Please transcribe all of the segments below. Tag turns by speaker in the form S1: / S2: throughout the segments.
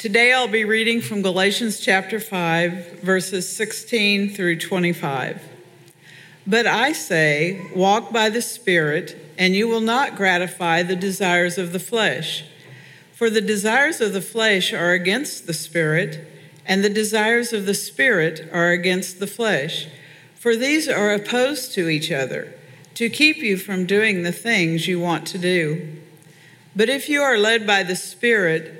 S1: Today I'll be reading from Galatians chapter 5, verses 16 through 25. But I say, walk by the Spirit, and you will not gratify the desires of the flesh. For the desires of the flesh are against the Spirit, and the desires of the Spirit are against the flesh. For these are opposed to each other, to keep you from doing the things you want to do. But if you are led by the Spirit,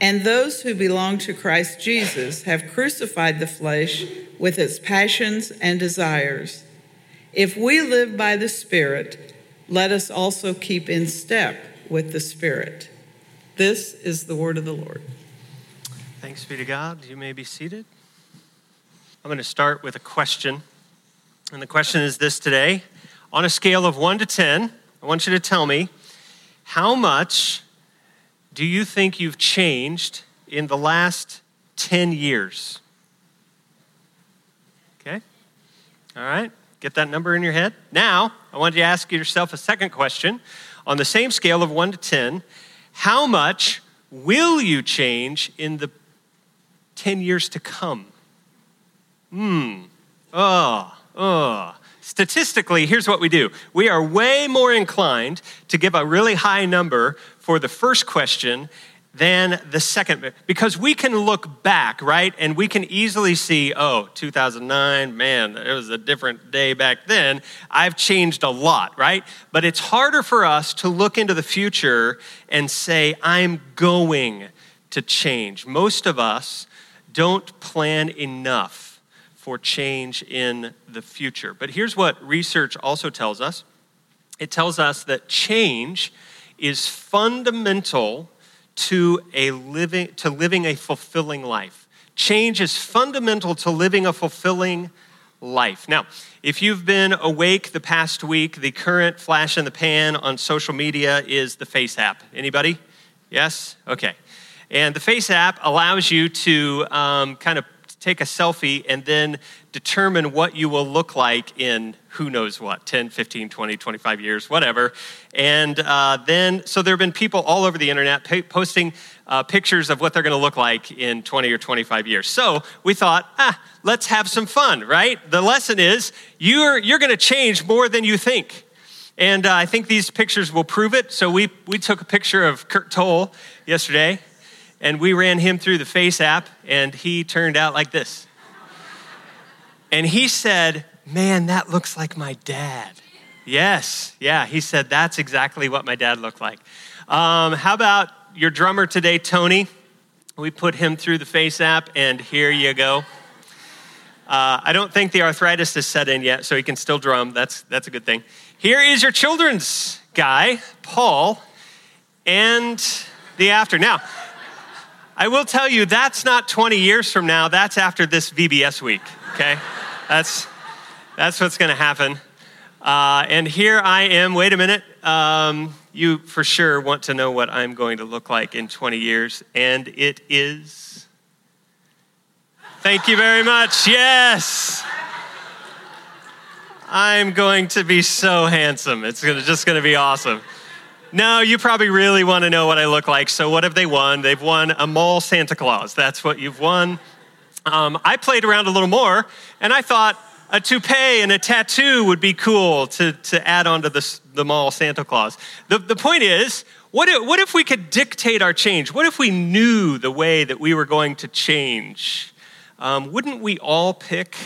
S1: And those who belong to Christ Jesus have crucified the flesh with its passions and desires. If we live by the Spirit, let us also keep in step with the Spirit. This is the word of the Lord.
S2: Thanks be to God. You may be seated. I'm going to start with a question. And the question is this today On a scale of 1 to 10, I want you to tell me how much do you think you've changed in the last 10 years? Okay? All right. Get that number in your head. Now, I want you to ask yourself a second question. On the same scale of 1 to 10, how much will you change in the 10 years to come? Hmm. Oh, oh. Statistically, here's what we do we are way more inclined to give a really high number for the first question than the second because we can look back, right? And we can easily see, oh, 2009, man, it was a different day back then. I've changed a lot, right? But it's harder for us to look into the future and say, I'm going to change. Most of us don't plan enough for change in the future. But here's what research also tells us it tells us that change is fundamental to, a living, to living a fulfilling life. Change is fundamental to living a fulfilling life. Now, if you've been awake the past week, the current flash in the pan on social media is the Face app. Anybody? Yes? Okay. And the Face app allows you to um, kind of take a selfie and then determine what you will look like in who knows what 10 15 20 25 years whatever. And uh, then so there have been people all over the internet posting uh, pictures of what they're going to look like in 20 or 25 years. So we thought ah let's have some fun right? The lesson is you're you're going to change more than you think. And uh, i think these pictures will prove it. So we we took a picture of kurt toll yesterday and we ran him through the Face app, and he turned out like this. And he said, Man, that looks like my dad. Yes, yeah, he said, That's exactly what my dad looked like. Um, how about your drummer today, Tony? We put him through the Face app, and here you go. Uh, I don't think the arthritis is set in yet, so he can still drum. That's, that's a good thing. Here is your children's guy, Paul, and the after. Now, I will tell you, that's not 20 years from now. That's after this VBS week, okay? that's, that's what's going to happen. Uh, and here I am. Wait a minute. Um, you for sure want to know what I'm going to look like in 20 years, and it is. Thank you very much. Yes. I'm going to be so handsome. It's gonna, just going to be awesome. No, you probably really want to know what I look like. So, what have they won? They've won a mole Santa Claus. That's what you've won. Um, I played around a little more, and I thought a toupee and a tattoo would be cool to, to add onto the, the mall Santa Claus. The, the point is, what if, what if we could dictate our change? What if we knew the way that we were going to change? um, wouldn't we all pick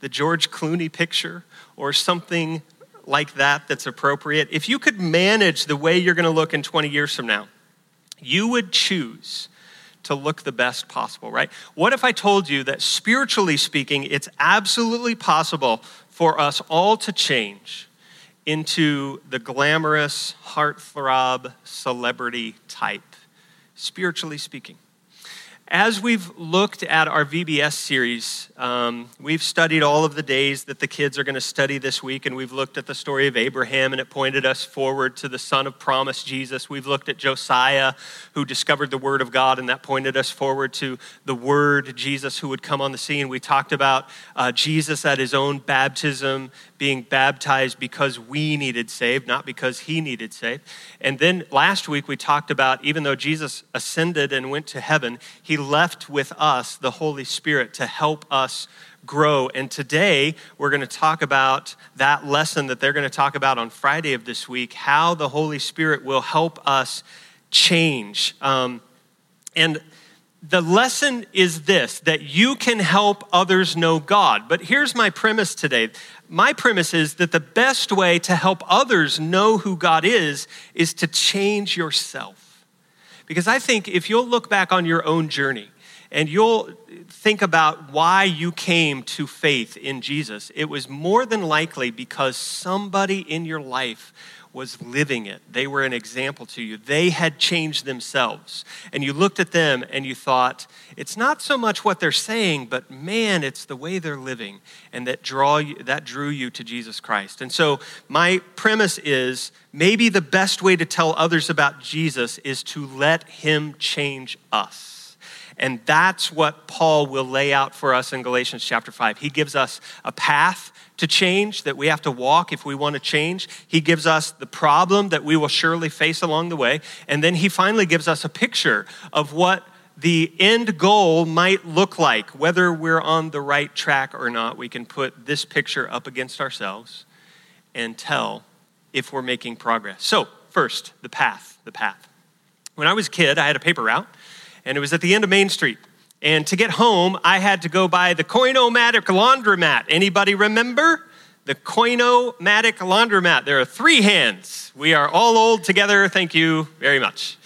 S2: the George Clooney picture or something like that that's appropriate? If you could manage the way you're going to look in 20 years from now, you would choose to look the best possible, right? What if I told you that spiritually speaking, it's absolutely possible for us all to change into the glamorous, heartthrob celebrity type, spiritually speaking? As we've looked at our VBS series, um, we've studied all of the days that the kids are going to study this week, and we've looked at the story of Abraham, and it pointed us forward to the son of promise, Jesus. We've looked at Josiah, who discovered the Word of God, and that pointed us forward to the Word, Jesus, who would come on the scene. We talked about uh, Jesus at his own baptism, being baptized because we needed saved, not because he needed saved. And then last week we talked about even though Jesus ascended and went to heaven, he left with us the Holy Spirit to help us grow. And today we're going to talk about that lesson that they're going to talk about on Friday of this week how the Holy Spirit will help us change. Um, and the lesson is this that you can help others know God. But here's my premise today my premise is that the best way to help others know who God is is to change yourself. Because I think if you'll look back on your own journey and you'll think about why you came to faith in Jesus, it was more than likely because somebody in your life was living it. They were an example to you. They had changed themselves. And you looked at them and you thought, it's not so much what they're saying, but man, it's the way they're living. And that draw you, that drew you to Jesus Christ. And so my premise is maybe the best way to tell others about Jesus is to let him change us. And that's what Paul will lay out for us in Galatians chapter 5. He gives us a path to change, that we have to walk if we want to change. He gives us the problem that we will surely face along the way. And then he finally gives us a picture of what the end goal might look like, whether we're on the right track or not. We can put this picture up against ourselves and tell if we're making progress. So, first, the path, the path. When I was a kid, I had a paper route, and it was at the end of Main Street. And to get home, I had to go by the Coinomatic laundromat. Anybody remember? The Coinomatic laundromat. There are three hands. We are all old together. Thank you very much.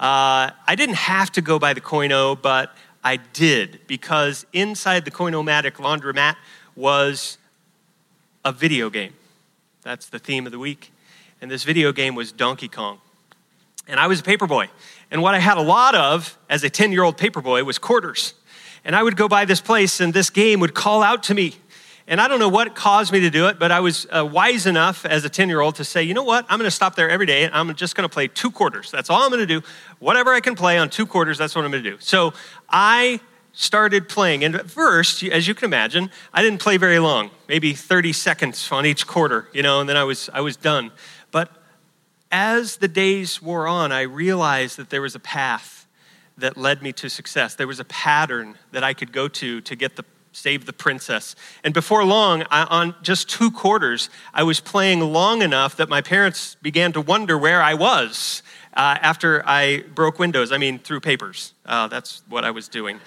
S2: Uh, I didn't have to go by the Coino, but I did because inside the Coinomatic laundromat was a video game. That's the theme of the week. And this video game was Donkey Kong. And I was a paper boy. And what I had a lot of as a 10 year old paper boy was quarters. And I would go by this place, and this game would call out to me. And I don't know what caused me to do it, but I was uh, wise enough as a 10 year old to say, you know what? I'm going to stop there every day and I'm just going to play two quarters. That's all I'm going to do. Whatever I can play on two quarters, that's what I'm going to do. So I started playing. And at first, as you can imagine, I didn't play very long, maybe 30 seconds on each quarter, you know, and then I was, I was done. But as the days wore on, I realized that there was a path that led me to success. There was a pattern that I could go to to get the save the princess. And before long, I, on just two quarters, I was playing long enough that my parents began to wonder where I was uh, after I broke windows. I mean, through papers. Uh, that's what I was doing.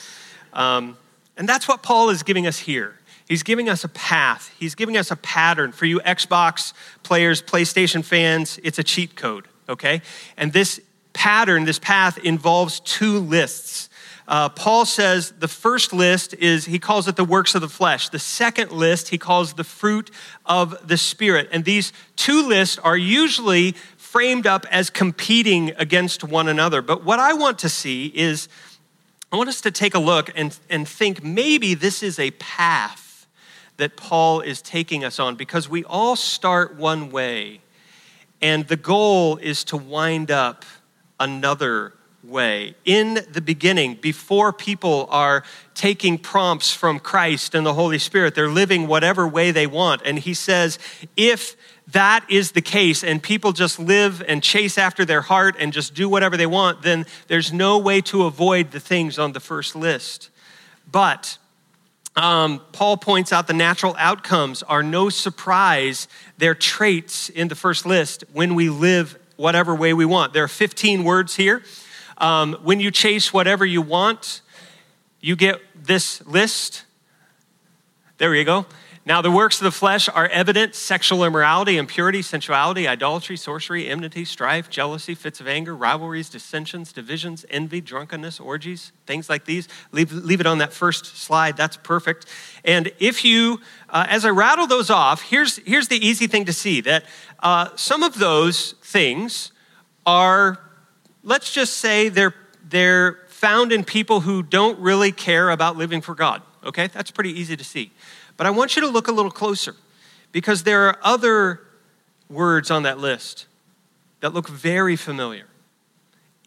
S2: Um, and that's what Paul is giving us here. He's giving us a path. He's giving us a pattern. For you Xbox players, PlayStation fans, it's a cheat code, okay? And this pattern, this path involves two lists. Uh, Paul says the first list is, he calls it the works of the flesh. The second list, he calls the fruit of the Spirit. And these two lists are usually framed up as competing against one another. But what I want to see is, I want us to take a look and, and think maybe this is a path that Paul is taking us on because we all start one way, and the goal is to wind up another way. In the beginning, before people are taking prompts from Christ and the Holy Spirit, they're living whatever way they want. And he says, if that is the case and people just live and chase after their heart and just do whatever they want, then there's no way to avoid the things on the first list. But um, Paul points out the natural outcomes are no surprise. They're traits in the first list when we live whatever way we want. There are 15 words here. Um, when you chase whatever you want, You get this list. There you go. Now, the works of the flesh are evident sexual immorality, impurity, sensuality, idolatry, sorcery, enmity, strife, jealousy, fits of anger, rivalries, dissensions, divisions, envy, drunkenness, orgies, things like these. Leave, leave it on that first slide. That's perfect. And if you, uh, as I rattle those off, here's, here's the easy thing to see that uh, some of those things are, let's just say, they're, they're found in people who don't really care about living for God. Okay? That's pretty easy to see. But I want you to look a little closer because there are other words on that list that look very familiar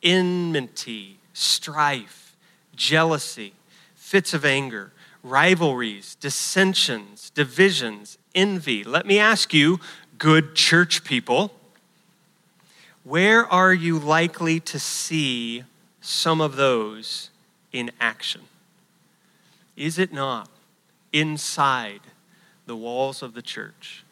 S2: enmity, strife, jealousy, fits of anger, rivalries, dissensions, divisions, envy. Let me ask you, good church people, where are you likely to see some of those in action? Is it not inside the walls of the church.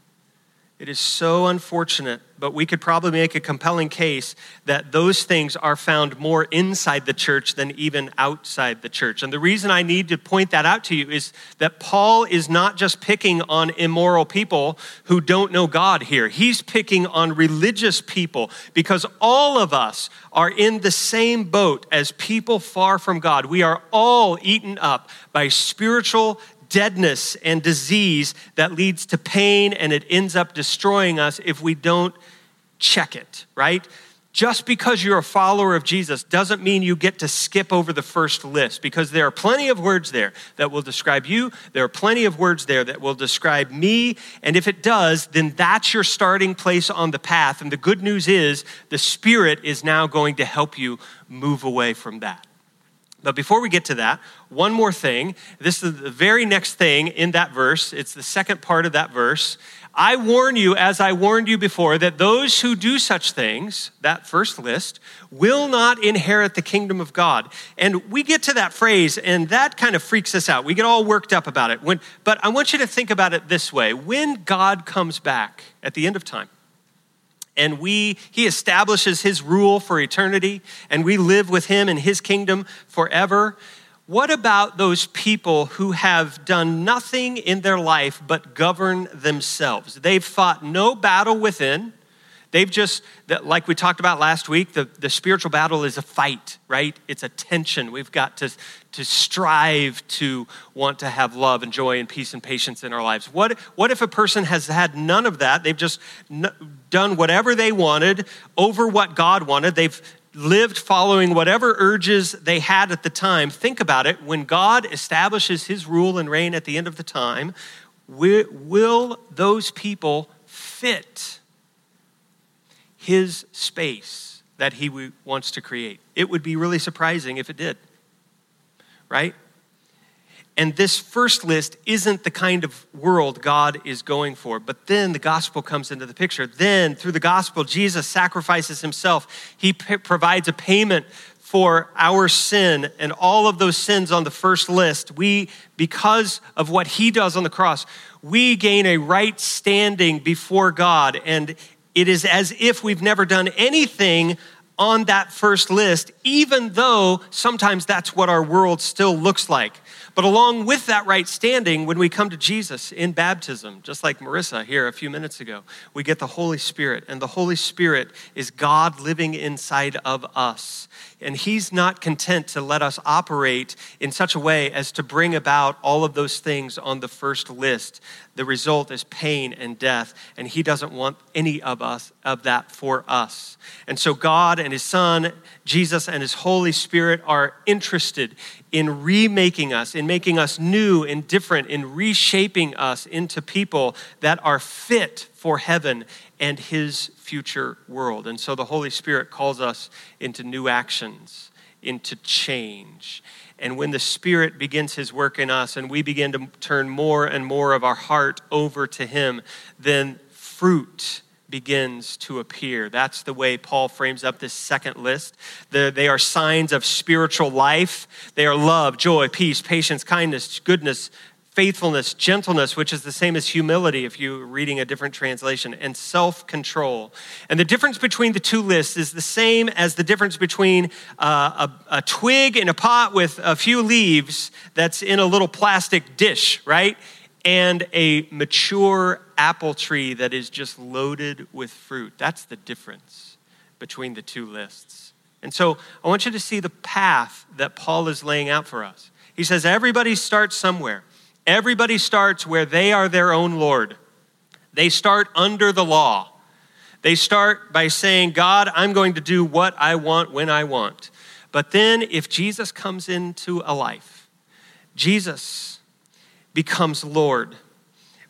S2: It is so unfortunate, but we could probably make a compelling case that those things are found more inside the church than even outside the church. And the reason I need to point that out to you is that Paul is not just picking on immoral people who don't know God here, he's picking on religious people because all of us are in the same boat as people far from God. We are all eaten up by spiritual deadness and disease that leads to pain and it ends up destroying us if we don't check it, right? Just because you're a follower of Jesus doesn't mean you get to skip over the first list because there are plenty of words there that will describe you. There are plenty of words there that will describe me. And if it does, then that's your starting place on the path. And the good news is the Spirit is now going to help you move away from that. But before we get to that, one more thing. This is the very next thing in that verse. It's the second part of that verse. I warn you, as I warned you before, that those who do such things, that first list, will not inherit the kingdom of God. And we get to that phrase, and that kind of freaks us out. We get all worked up about it. When, but I want you to think about it this way when God comes back at the end of time, and we he establishes his rule for eternity and we live with him in his kingdom forever what about those people who have done nothing in their life but govern themselves they've fought no battle within They've just, like we talked about last week, the, the spiritual battle is a fight, right? It's a tension. We've got to, to strive to want to have love and joy and peace and patience in our lives. What, what if a person has had none of that? They've just done whatever they wanted over what God wanted. They've lived following whatever urges they had at the time. Think about it. When God establishes his rule and reign at the end of the time, will those people fit? his space that he wants to create. It would be really surprising if it did, right? And this first list isn't the kind of world God is going for. But then the gospel comes into the picture. Then, through the gospel, Jesus sacrifices himself. He p- provides a payment for our sin and all of those sins on the first list. We, because of what he does on the cross, we gain a right standing before God. And it is as if we've never done anything on that first list, even though sometimes that's what our world still looks like. But along with that right standing, when we come to Jesus in baptism, just like Marissa here a few minutes ago, we get the Holy Spirit. And the Holy Spirit is God living inside of us. And He's not content to let us operate in such a way as to bring about all of those things on the first list. The result is pain and death, and He doesn't want any of us of that for us. And so God and His Son, Jesus and His Holy Spirit are interested in remaking us, in making us new and different, in reshaping us into people that are fit for heaven and his future world. And so the Holy Spirit calls us into new actions, into change. And when the Spirit begins his work in us and we begin to turn more and more of our heart over to him, then fruit begins to appear. That's the way Paul frames up this second list. they are signs of spiritual life. They are love, joy, peace, patience, kindness, goodness, faithfulness, gentleness, which is the same as humility if you're reading a different translation, and self control. And the difference between the two lists is the same as the difference between uh, a, a twig in a pot with a few leaves that's in a little plastic dish, right? And a mature apple tree that is just loaded with fruit. That's the difference between the two lists. And so I want you to see the path that Paul is laying out for us. He says, everybody starts somewhere. Everybody starts where they are their own Lord. They start under the law. They start by saying, God, I'm going to do what I want when I want. But then, if Jesus comes into a life, Jesus becomes Lord.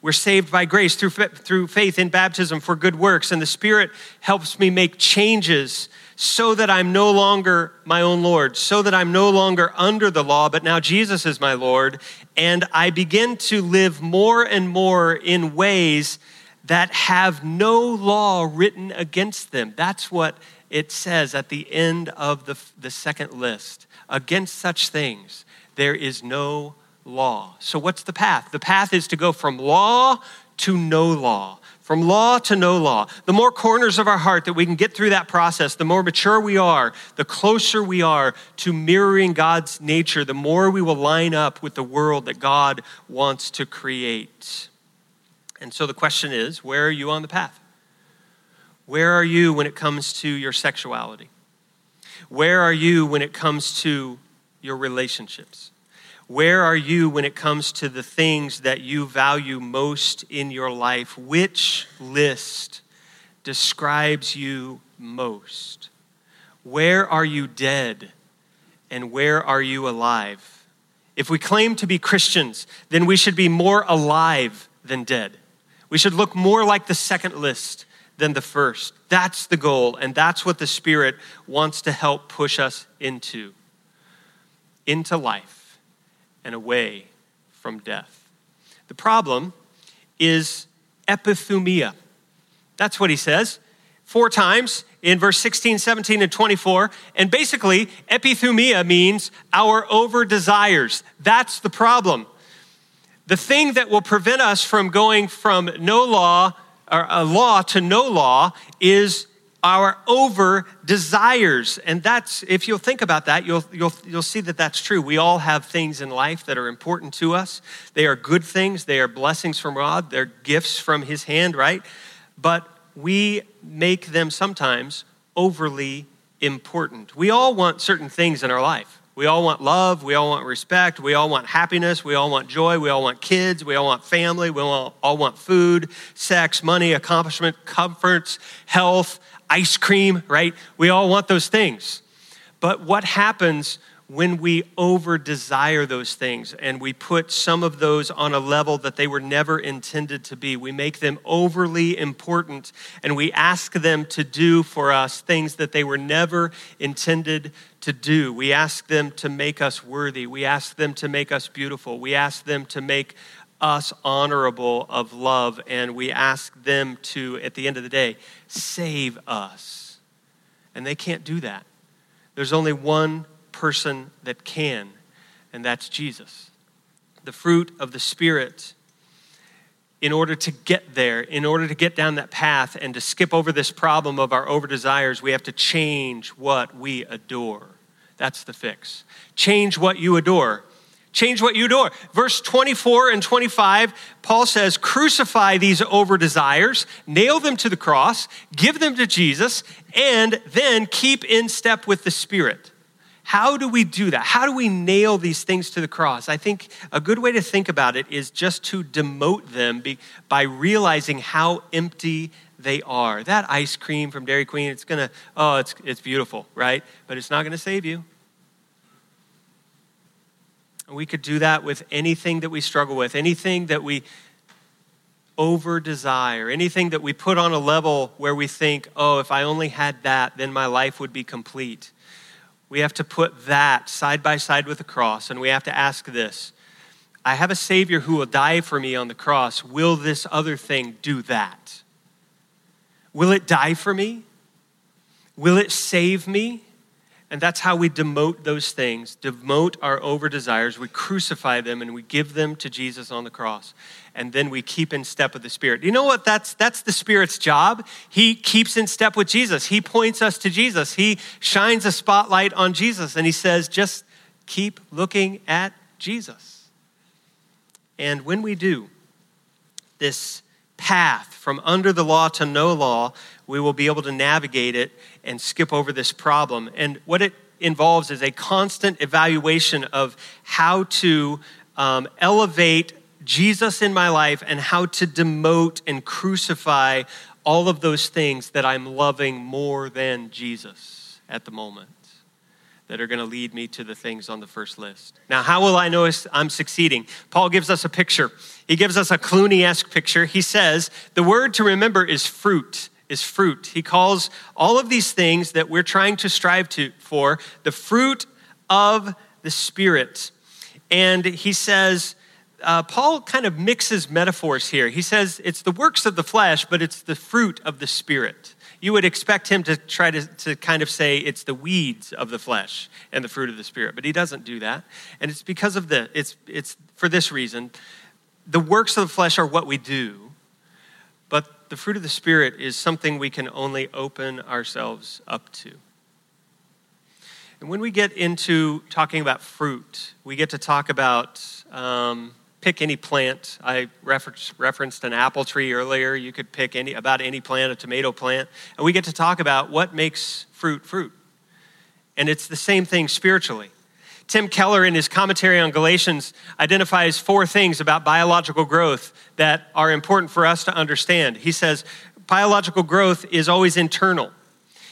S2: We're saved by grace through, through faith in baptism for good works, and the Spirit helps me make changes so that I'm no longer my own Lord, so that I'm no longer under the law, but now Jesus is my Lord. And I begin to live more and more in ways that have no law written against them. That's what it says at the end of the, the second list. Against such things, there is no law. So, what's the path? The path is to go from law to no law from law to no law. The more corners of our heart that we can get through that process, the more mature we are, the closer we are to mirroring God's nature, the more we will line up with the world that God wants to create. And so the question is where are you on the path? Where are you when it comes to your sexuality? Where are you when it comes to your relationships? Where are you when it comes to the things that you value most in your life? Which list describes you most? Where are you dead and where are you alive? If we claim to be Christians, then we should be more alive than dead. We should look more like the second list than the first. That's the goal, and that's what the Spirit wants to help push us into into life and away from death. The problem is epithumia. That's what he says four times in verse 16, 17, and 24. And basically, epithumia means our over desires. That's the problem. The thing that will prevent us from going from no law or a law to no law is our over desires. And that's, if you'll think about that, you'll, you'll, you'll see that that's true. We all have things in life that are important to us. They are good things, they are blessings from God, they're gifts from His hand, right? But we make them sometimes overly important. We all want certain things in our life. We all want love. We all want respect. We all want happiness. We all want joy. We all want kids. We all want family. We all, all want food, sex, money, accomplishment, comforts, health, ice cream, right? We all want those things. But what happens when we over desire those things and we put some of those on a level that they were never intended to be? We make them overly important and we ask them to do for us things that they were never intended to do. We ask them to make us worthy. We ask them to make us beautiful. We ask them to make us honorable of love, and we ask them to, at the end of the day, save us. And they can't do that. There's only one person that can, and that's Jesus. The fruit of the Spirit. In order to get there, in order to get down that path and to skip over this problem of our over desires, we have to change what we adore. That's the fix. Change what you adore. Change what you do. Verse 24 and 25, Paul says, Crucify these over desires, nail them to the cross, give them to Jesus, and then keep in step with the Spirit. How do we do that? How do we nail these things to the cross? I think a good way to think about it is just to demote them by realizing how empty they are. That ice cream from Dairy Queen, it's gonna, oh, it's, it's beautiful, right? But it's not gonna save you. We could do that with anything that we struggle with, anything that we over desire, anything that we put on a level where we think, oh, if I only had that, then my life would be complete. We have to put that side by side with the cross, and we have to ask this I have a Savior who will die for me on the cross. Will this other thing do that? Will it die for me? Will it save me? And that's how we demote those things, demote our over desires. We crucify them and we give them to Jesus on the cross. And then we keep in step with the Spirit. You know what? That's, that's the Spirit's job. He keeps in step with Jesus. He points us to Jesus. He shines a spotlight on Jesus and he says, just keep looking at Jesus. And when we do, this path from under the law to no law, we will be able to navigate it and skip over this problem. And what it involves is a constant evaluation of how to um, elevate Jesus in my life and how to demote and crucify all of those things that I'm loving more than Jesus at the moment that are going to lead me to the things on the first list. Now, how will I know I'm succeeding? Paul gives us a picture. He gives us a Clooney esque picture. He says, The word to remember is fruit. Is fruit. He calls all of these things that we're trying to strive to for the fruit of the Spirit. And he says, uh, Paul kind of mixes metaphors here. He says it's the works of the flesh, but it's the fruit of the Spirit you would expect him to try to, to kind of say it's the weeds of the flesh and the fruit of the spirit but he doesn't do that. And it's because of the it's it's for this reason. The works of the flesh are what we do but the fruit of the spirit is something we can only open ourselves up to. And when we get into talking about fruit we get to talk about um, pick any plant. I referenced, an apple tree earlier. You could pick any, about any plant, a tomato plant. And we get to talk about what makes fruit fruit. And it's the same thing spiritually. Tim Keller, in his commentary on Galatians, identifies four things about biological growth that are important for us to understand. He says biological growth is always internal,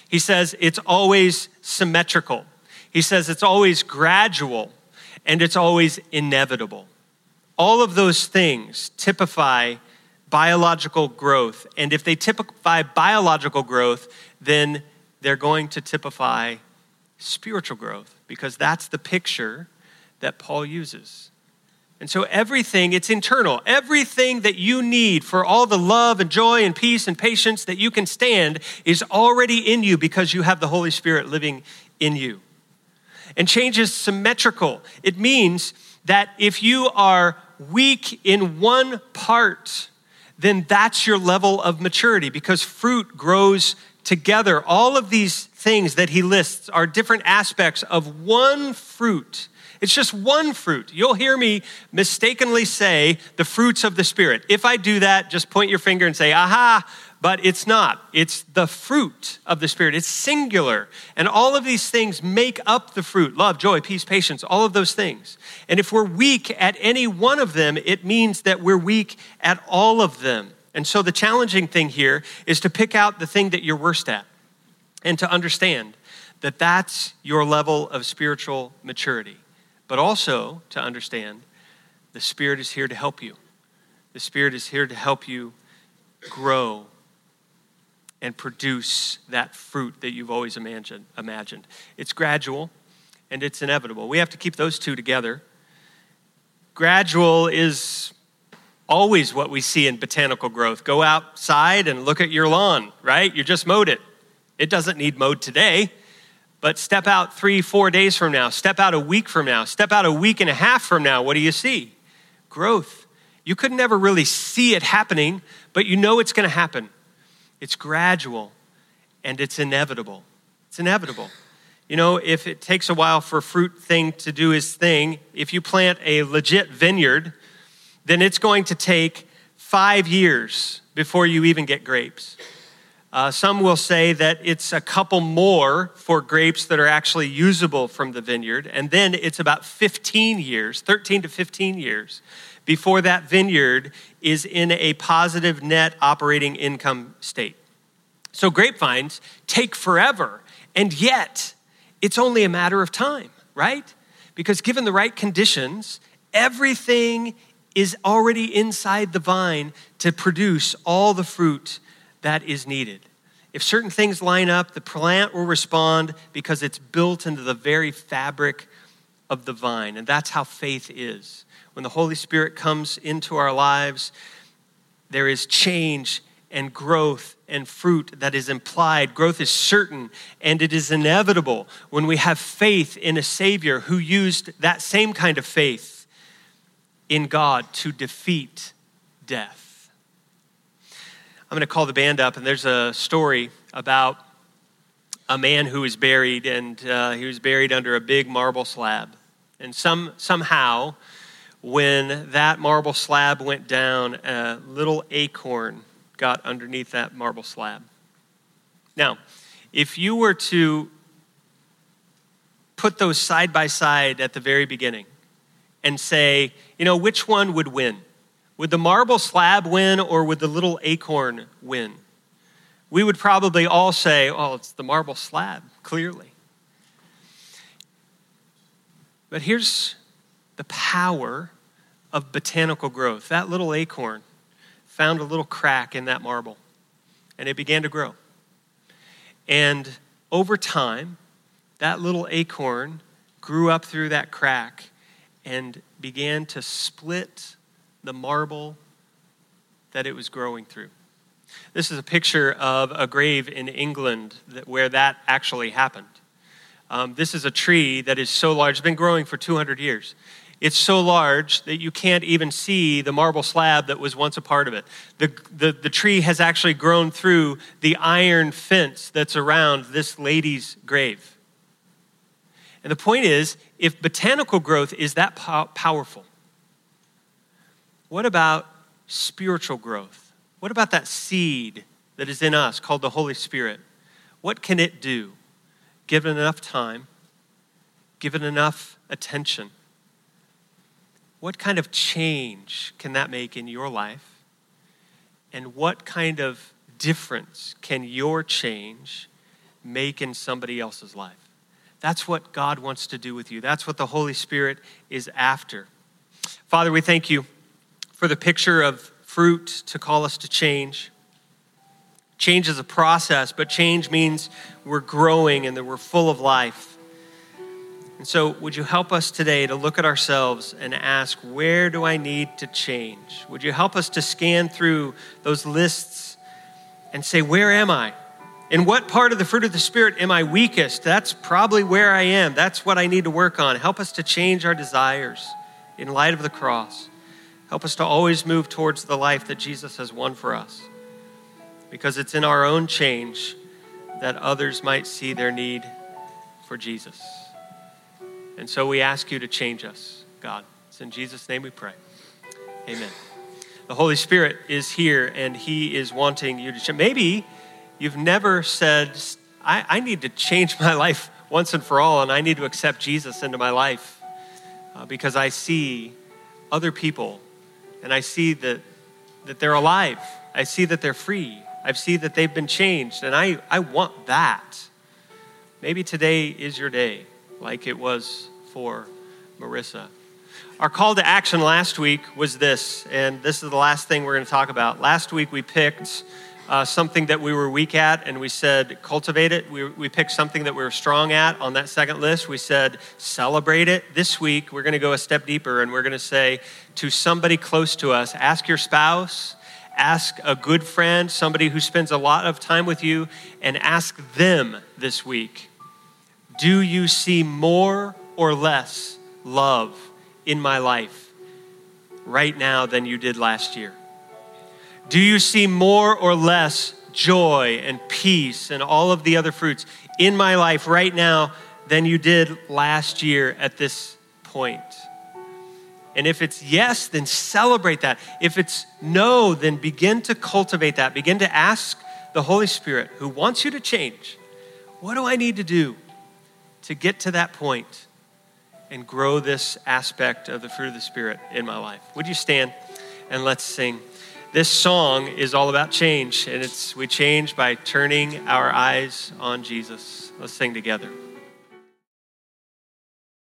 S2: he says it's always symmetrical, he says it's always gradual, and it's always inevitable. All of those things typify biological growth. And if they typify biological growth, then they're going to typify spiritual growth because that's the picture that Paul uses. And so everything, it's internal. Everything that you need for all the love and joy and peace and patience that you can stand is already in you because you have the Holy Spirit living in you. And change is symmetrical. It means that if you are weak in one part, then that's your level of maturity because fruit grows together. All of these things that he lists are different aspects of one fruit. It's just one fruit. You'll hear me mistakenly say the fruits of the Spirit. If I do that, just point your finger and say, aha, but it's not. It's the fruit of the Spirit. It's singular. And all of these things make up the fruit love, joy, peace, patience, all of those things. And if we're weak at any one of them, it means that we're weak at all of them. And so the challenging thing here is to pick out the thing that you're worst at and to understand that that's your level of spiritual maturity. But also to understand the Spirit is here to help you. The Spirit is here to help you grow and produce that fruit that you've always imagined. imagined. It's gradual and it's inevitable. We have to keep those two together. Gradual is always what we see in botanical growth. Go outside and look at your lawn, right? You just mowed it. It doesn't need mowed today, but step out three, four days from now, step out a week from now, step out a week and a half from now. What do you see? Growth. You could never really see it happening, but you know it's going to happen. It's gradual and it's inevitable. It's inevitable. You know, if it takes a while for a fruit thing to do its thing, if you plant a legit vineyard, then it's going to take five years before you even get grapes. Uh, some will say that it's a couple more for grapes that are actually usable from the vineyard, and then it's about 15 years, 13 to 15 years, before that vineyard is in a positive net operating income state. So grapevines take forever, and yet it's only a matter of time, right? Because given the right conditions, everything is already inside the vine to produce all the fruit that is needed. If certain things line up, the plant will respond because it's built into the very fabric of the vine. And that's how faith is when the Holy Spirit comes into our lives, there is change and growth and fruit that is implied. Growth is certain and it is inevitable when we have faith in a Savior who used that same kind of faith in God to defeat death. I'm going to call the band up, and there's a story about a man who was buried, and uh, he was buried under a big marble slab. And some, somehow, when that marble slab went down, a little acorn got underneath that marble slab. Now, if you were to put those side by side at the very beginning and say, you know, which one would win? Would the marble slab win or would the little acorn win? We would probably all say, oh, it's the marble slab, clearly. But here's the power of botanical growth. That little acorn found a little crack in that marble, and it began to grow. And over time, that little acorn grew up through that crack and began to split the marble that it was growing through. This is a picture of a grave in England where that actually happened. Um, this is a tree that is so large, it's been growing for 200 years. It's so large that you can't even see the marble slab that was once a part of it. The, the, the tree has actually grown through the iron fence that's around this lady's grave. And the point is if botanical growth is that po- powerful, what about spiritual growth? What about that seed that is in us called the Holy Spirit? What can it do? Given enough time, given enough attention what kind of change can that make in your life? And what kind of difference can your change make in somebody else's life? That's what God wants to do with you. That's what the Holy Spirit is after. Father, we thank you for the picture of fruit to call us to change. Change is a process, but change means we're growing and that we're full of life. And so, would you help us today to look at ourselves and ask, where do I need to change? Would you help us to scan through those lists and say, where am I? In what part of the fruit of the Spirit am I weakest? That's probably where I am. That's what I need to work on. Help us to change our desires in light of the cross. Help us to always move towards the life that Jesus has won for us. Because it's in our own change that others might see their need for Jesus. And so we ask you to change us, God. It's in Jesus' name we pray. Amen. The Holy Spirit is here and He is wanting you to change. Maybe you've never said, I, I, need to change my life once and for all, and I need to accept Jesus into my life uh, because I see other people and I see that, that they're alive. I see that they're free. I see that they've been changed, and I, I want that. Maybe today is your day, like it was for Marissa. Our call to action last week was this, and this is the last thing we're going to talk about. Last week we picked uh, something that we were weak at, and we said cultivate it. We, we picked something that we were strong at on that second list. We said celebrate it. This week we're going to go a step deeper, and we're going to say to somebody close to us ask your spouse, ask a good friend, somebody who spends a lot of time with you, and ask them this week Do you see more or less love in my life right now than you did last year? Do you see more or less joy and peace and all of the other fruits in my life right now than you did last year at this point? And if it's yes, then celebrate that. If it's no, then begin to cultivate that. Begin to ask the Holy Spirit, who wants you to change, what do I need to do to get to that and grow this aspect of the fruit of the Spirit in my life. Would you stand and let's sing? This song is all about change, and it's we change by turning our eyes on Jesus. Let's sing together.